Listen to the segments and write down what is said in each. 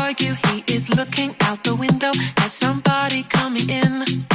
argue. He is looking out the window at somebody coming in.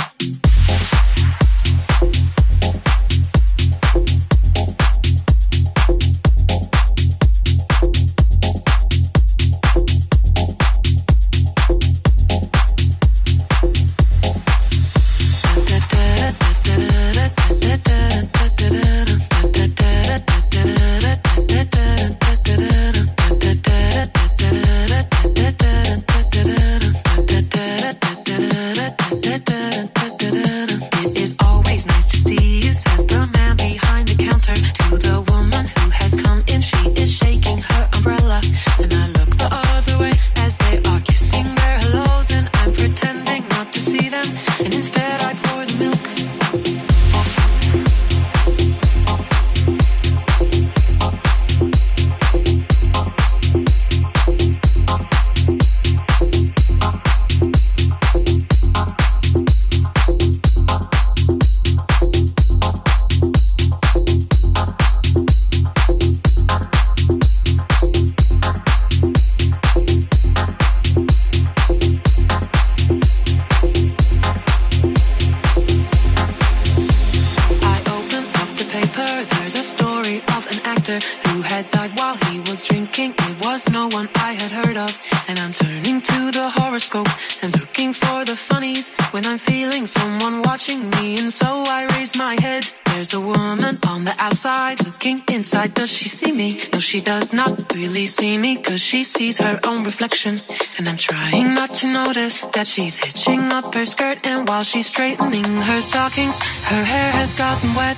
notice that she's hitching up her skirt, and while she's straightening her stockings, her hair has gotten wet.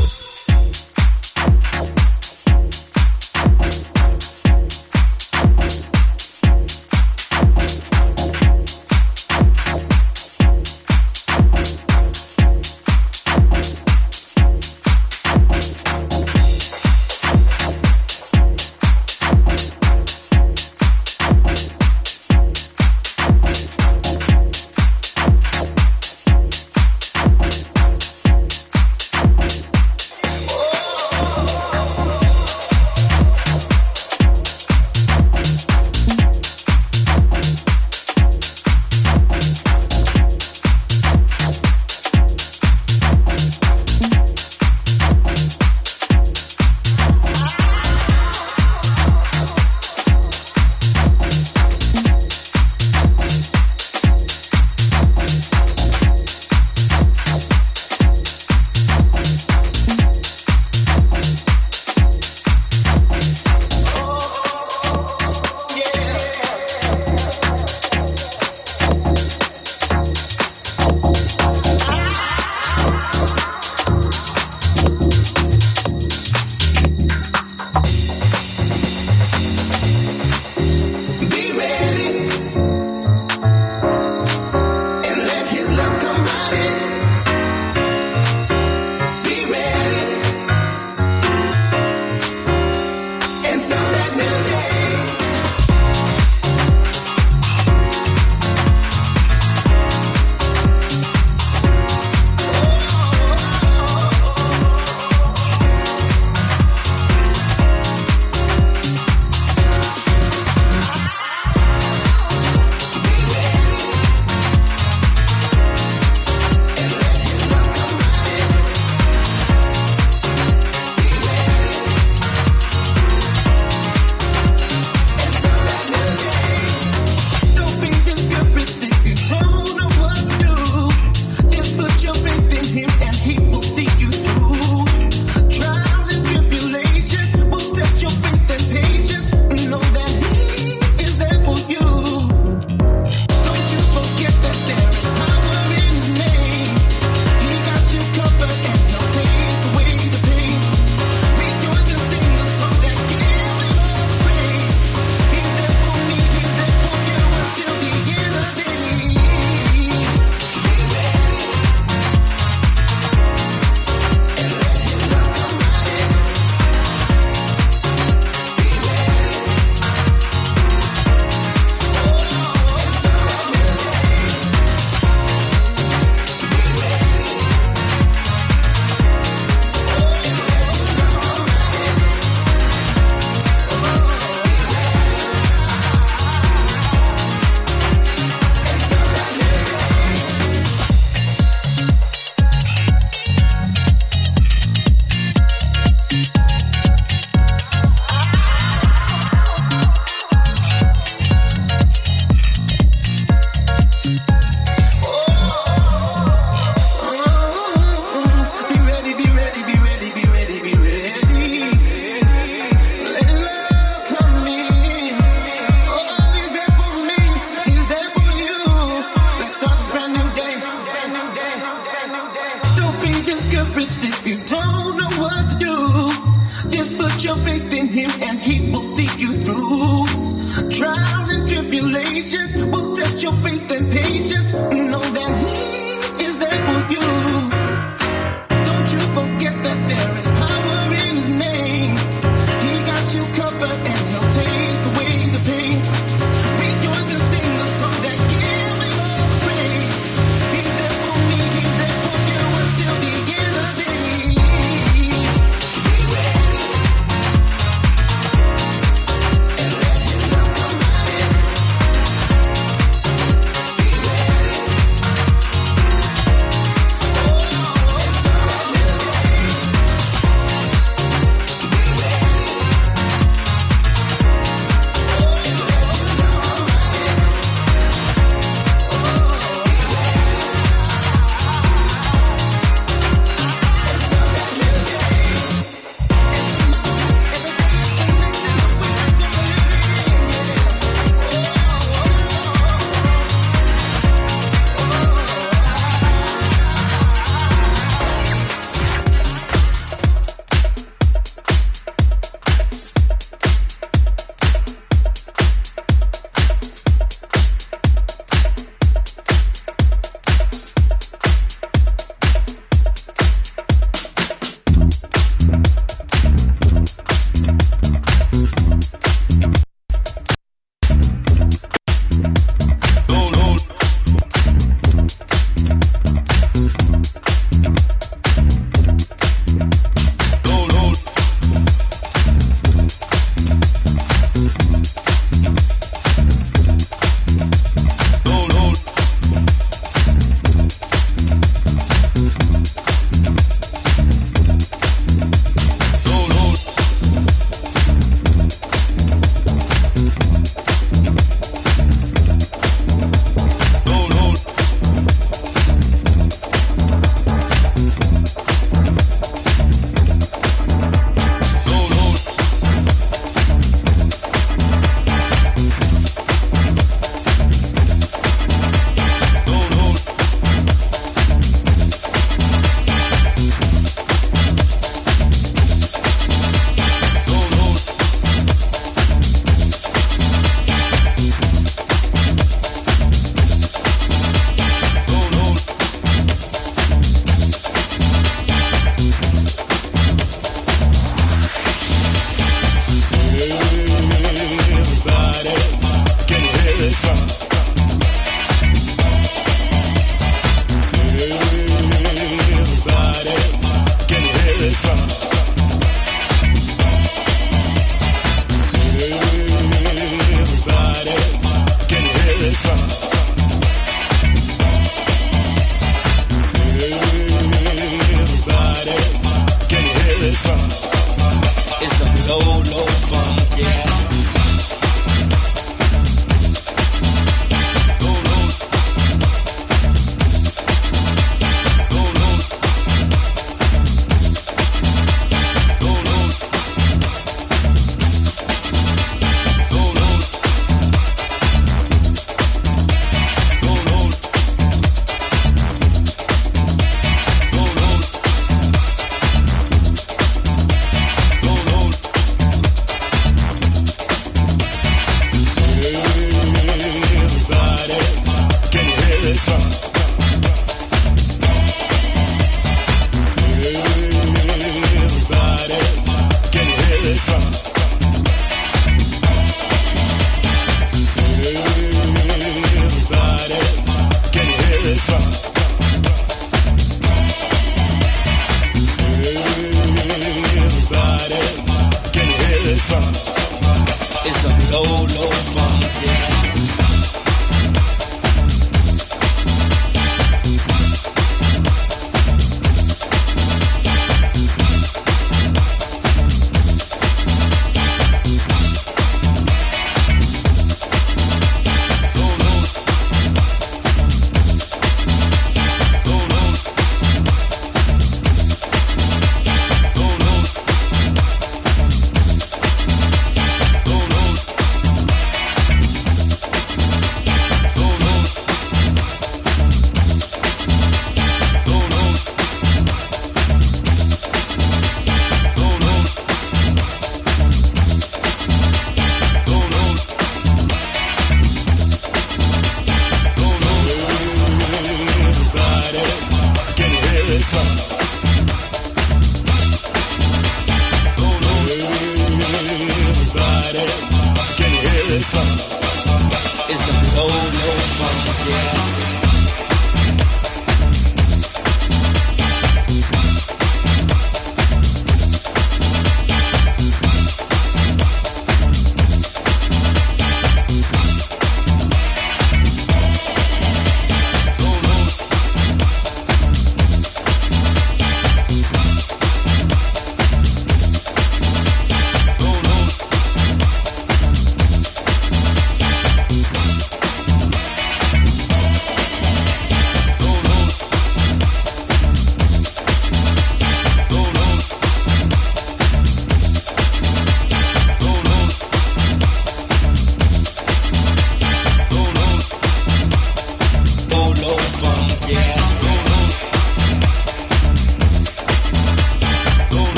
you through. Trials and tribulations will test your faith and patience. Mm.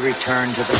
Return to the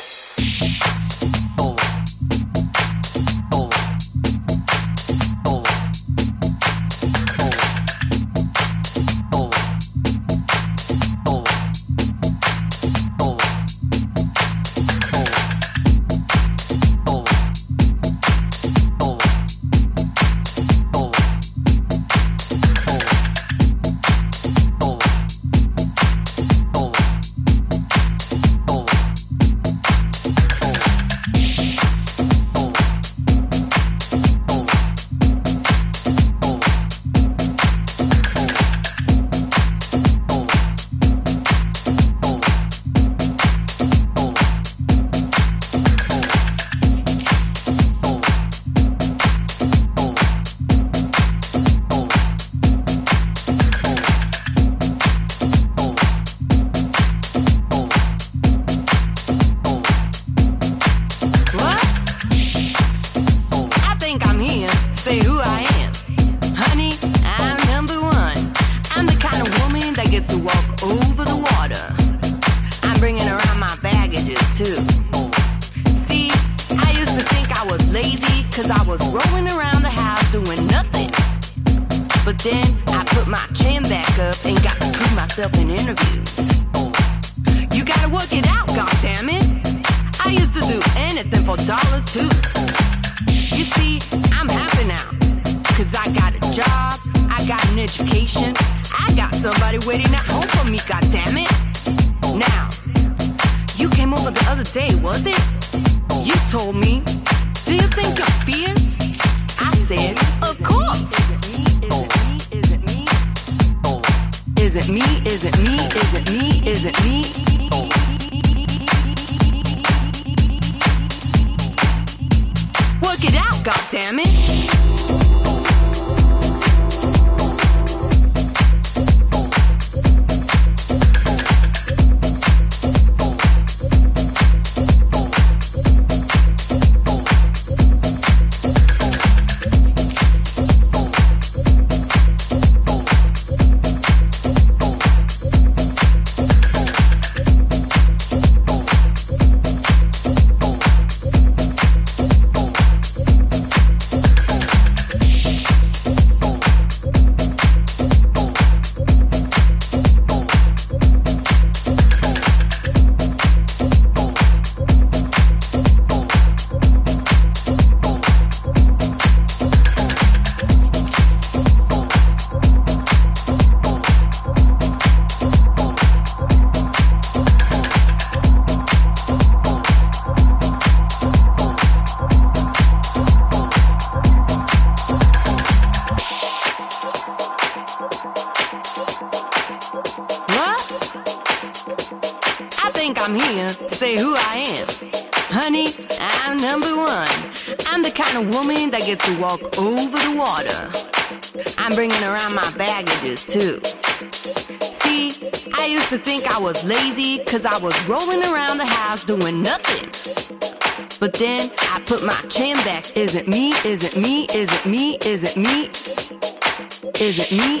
God damn it. It me? Is it me?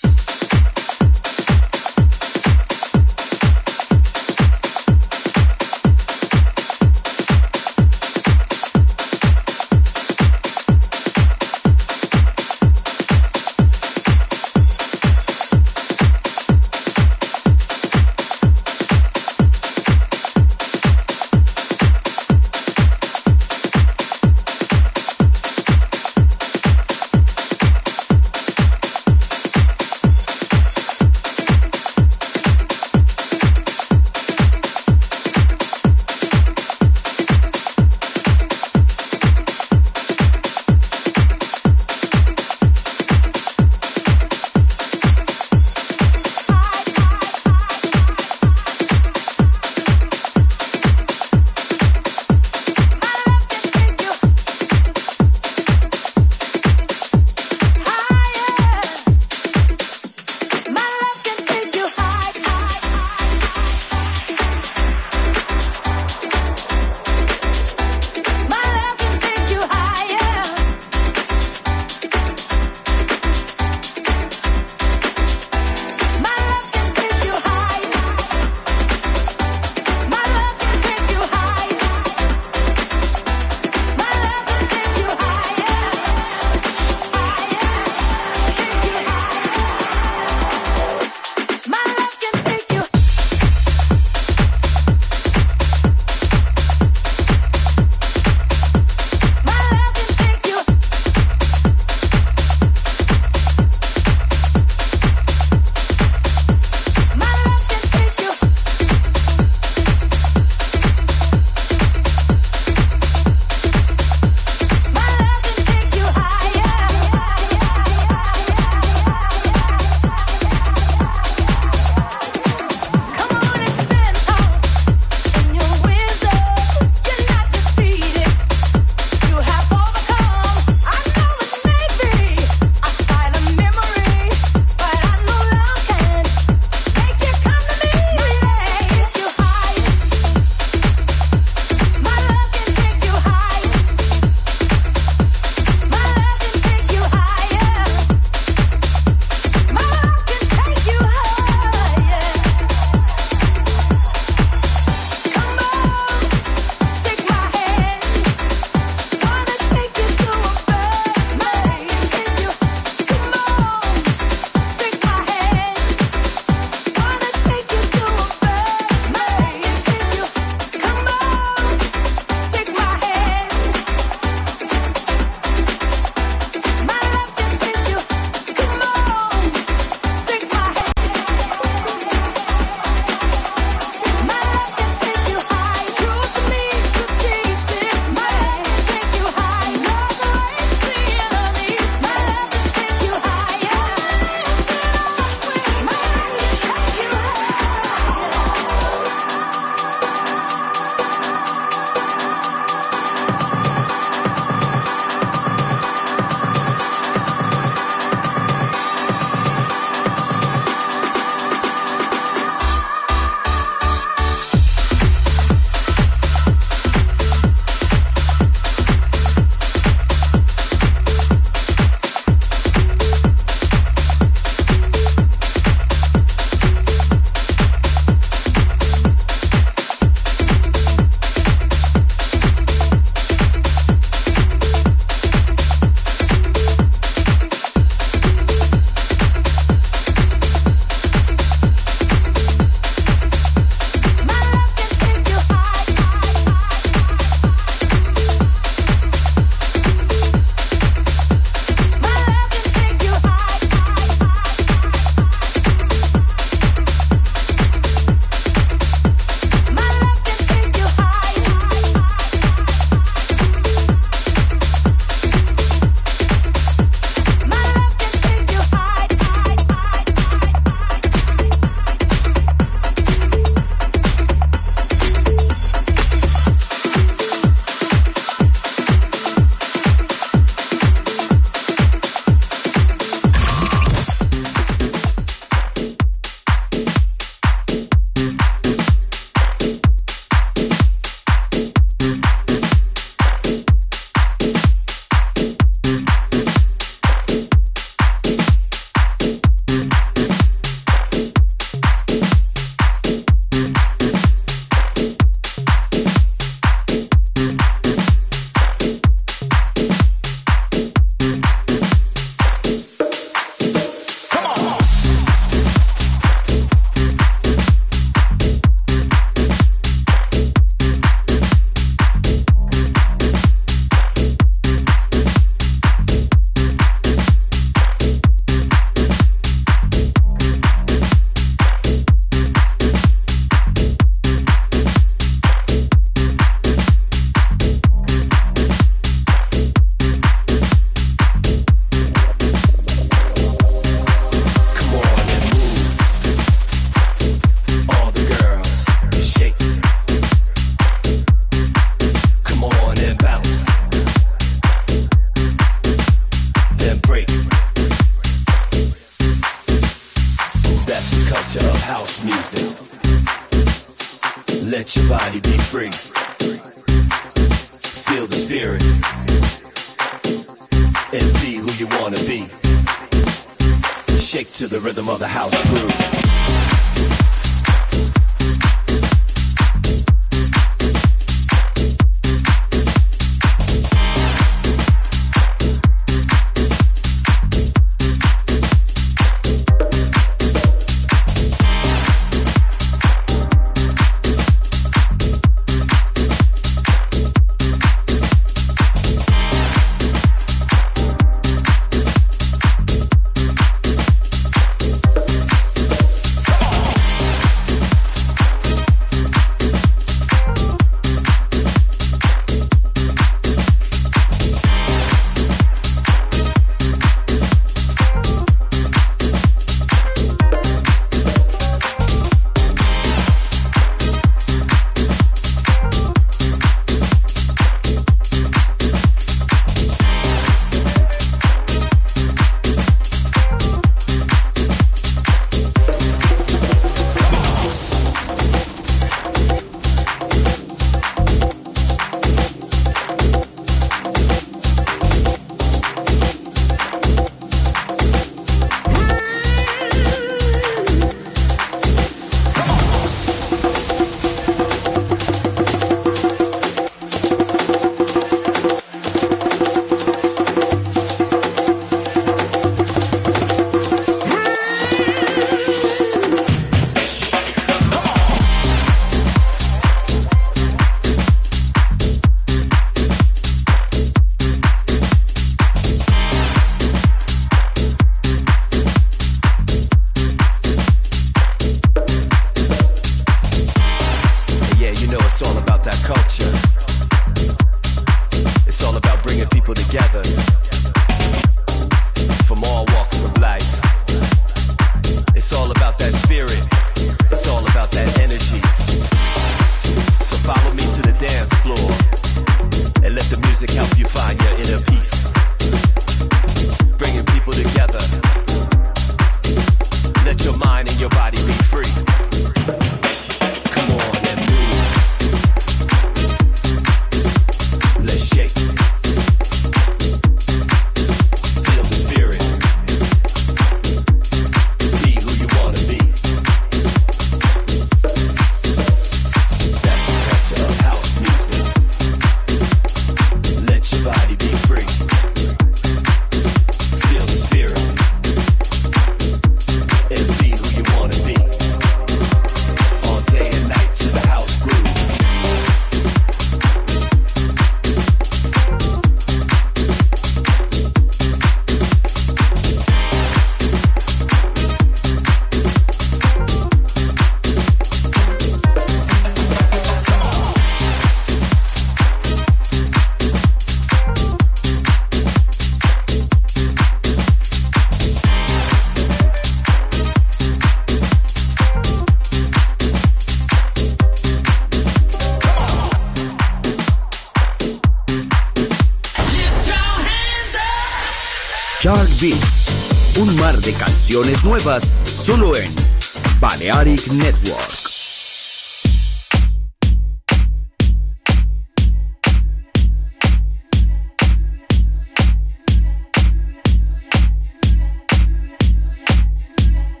Nuevas